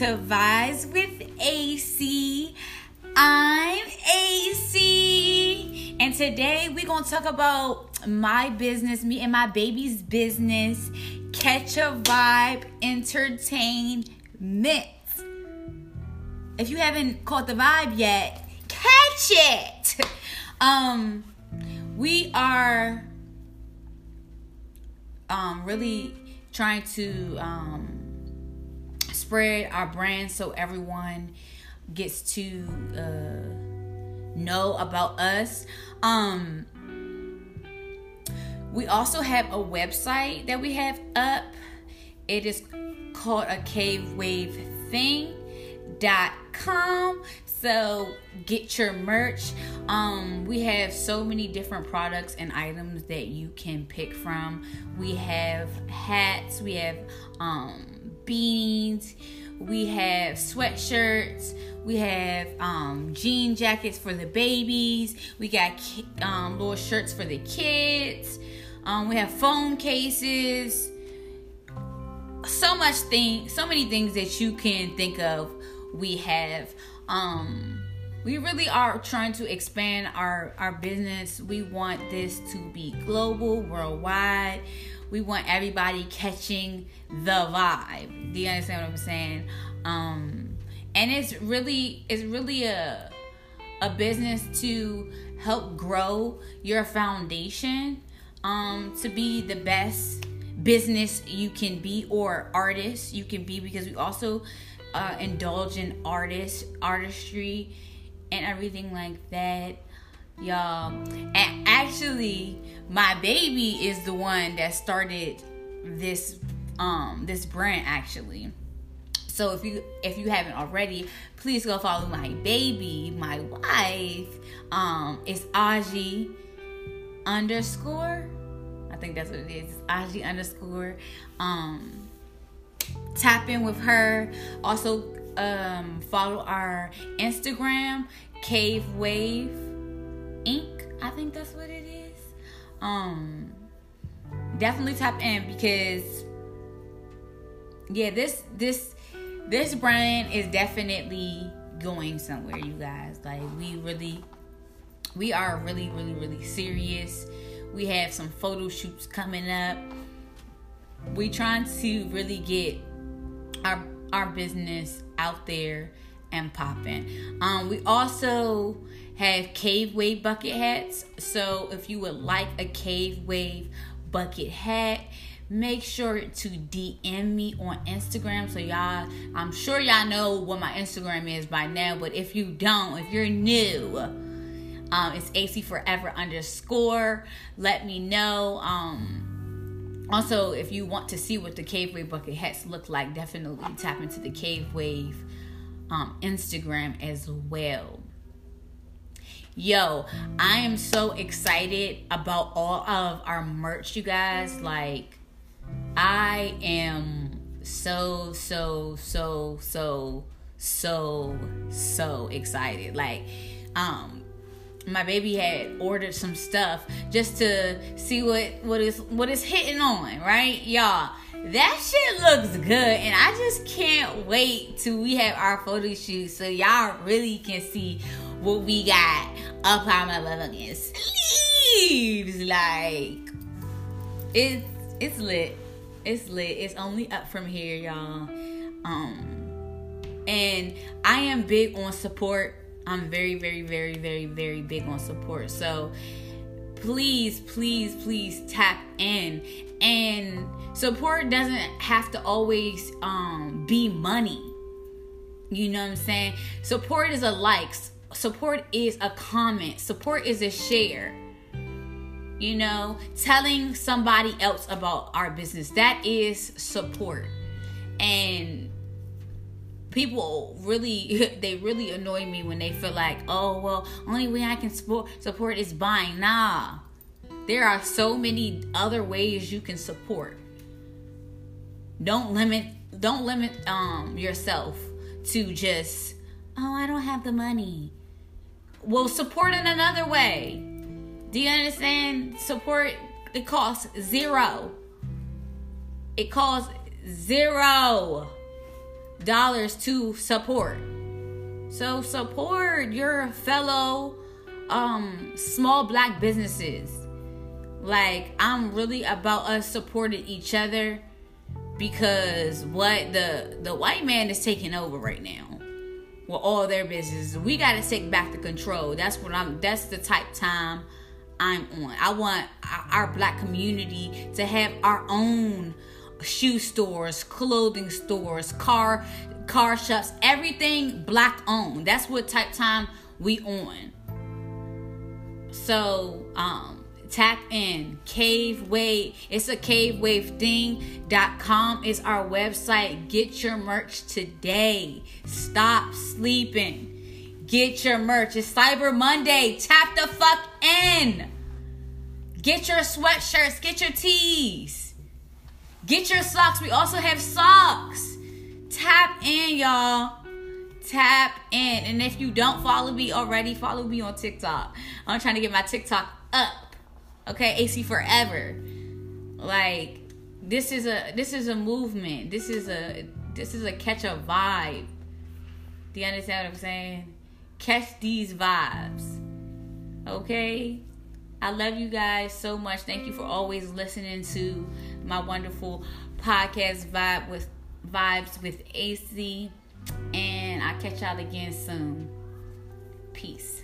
to Vibes with AC. I'm AC, and today we're gonna talk about my business, me and my baby's business. Catch a vibe, entertainment. If you haven't caught the vibe yet, catch it. Um, we are um really trying to um spread our brand so everyone gets to uh, know about us. Um, we also have a website that we have up. It is called a cave wave thing dot com so get your merch. Um we have so many different products and items that you can pick from. We have hats we have um beanies we have sweatshirts we have um, jean jackets for the babies we got um, little shirts for the kids um, we have phone cases. So much thing so many things that you can think of. We have um we really are trying to expand our our business we want this to be global worldwide we want everybody catching the vibe. Do you understand what I'm saying? Um, and it's really it's really a a business to help grow your foundation um, to be the best business you can be or artist you can be because we also uh, indulge in artist artistry and everything like that y'all. And actually, my baby is the one that started this um this brand actually. So if you if you haven't already, please go follow my baby, my wife. Um, it's Aji underscore. I think that's what it is. It's Aji underscore. Um, tap in with her. Also, um, follow our Instagram, Cave Wave Ink. I think that's what it is. Um, definitely tap in because yeah, this this this brand is definitely going somewhere, you guys. Like we really we are really really really serious. We have some photo shoots coming up. We trying to really get our our business out there and popping. Um, we also have cave wave bucket hats. So if you would like a cave wave bucket hat, make sure to DM me on Instagram. So y'all, I'm sure y'all know what my Instagram is by now, but if you don't, if you're new, um, it's AC Forever underscore. Let me know. Um, also, if you want to see what the Cave Wave bucket hats look like, definitely tap into the Cave Wave um, Instagram as well. Yo, I am so excited about all of our merch, you guys. Like, I am so, so, so, so, so, so excited. Like, um, my baby had ordered some stuff just to see what what is what is hitting on, right, y'all? That shit looks good, and I just can't wait till we have our photo shoot so y'all really can see what we got up on our motherfucking sleeves. Like it's it's lit. It's lit. It's only up from here, y'all. Um and I am big on support. I'm very, very, very, very, very big on support. So please, please, please tap in. And support doesn't have to always um be money. You know what I'm saying? Support is a likes support is a comment, support is a share. You know, telling somebody else about our business that is support. And people really they really annoy me when they feel like, "Oh, well, only way I can support support is buying." Nah. There are so many other ways you can support. Don't limit don't limit um yourself to just, "Oh, I don't have the money." well support in another way. Do you understand? Support it costs zero. It costs zero. Dollars to support. So support your fellow um small black businesses. Like I'm really about us supporting each other because what the the white man is taking over right now with all their business. We got to take back the control. That's what I'm that's the type time I'm on. I want our black community to have our own shoe stores, clothing stores, car car shops, everything black owned. That's what type time we on. So, um tap in. Cave wave. It's a caveWaveThing.com is our website. Get your merch today. Stop sleeping. Get your merch. It's cyber monday. Tap the fuck in. Get your sweatshirts. Get your tees get your socks we also have socks tap in y'all tap in and if you don't follow me already follow me on tiktok i'm trying to get my tiktok up Okay, AC forever. Like this is a this is a movement. This is a this is a catch a vibe. Do you understand what I'm saying? Catch these vibes. Okay? I love you guys so much. Thank you for always listening to my wonderful podcast vibe with vibes with AC. And I'll catch y'all again soon. Peace.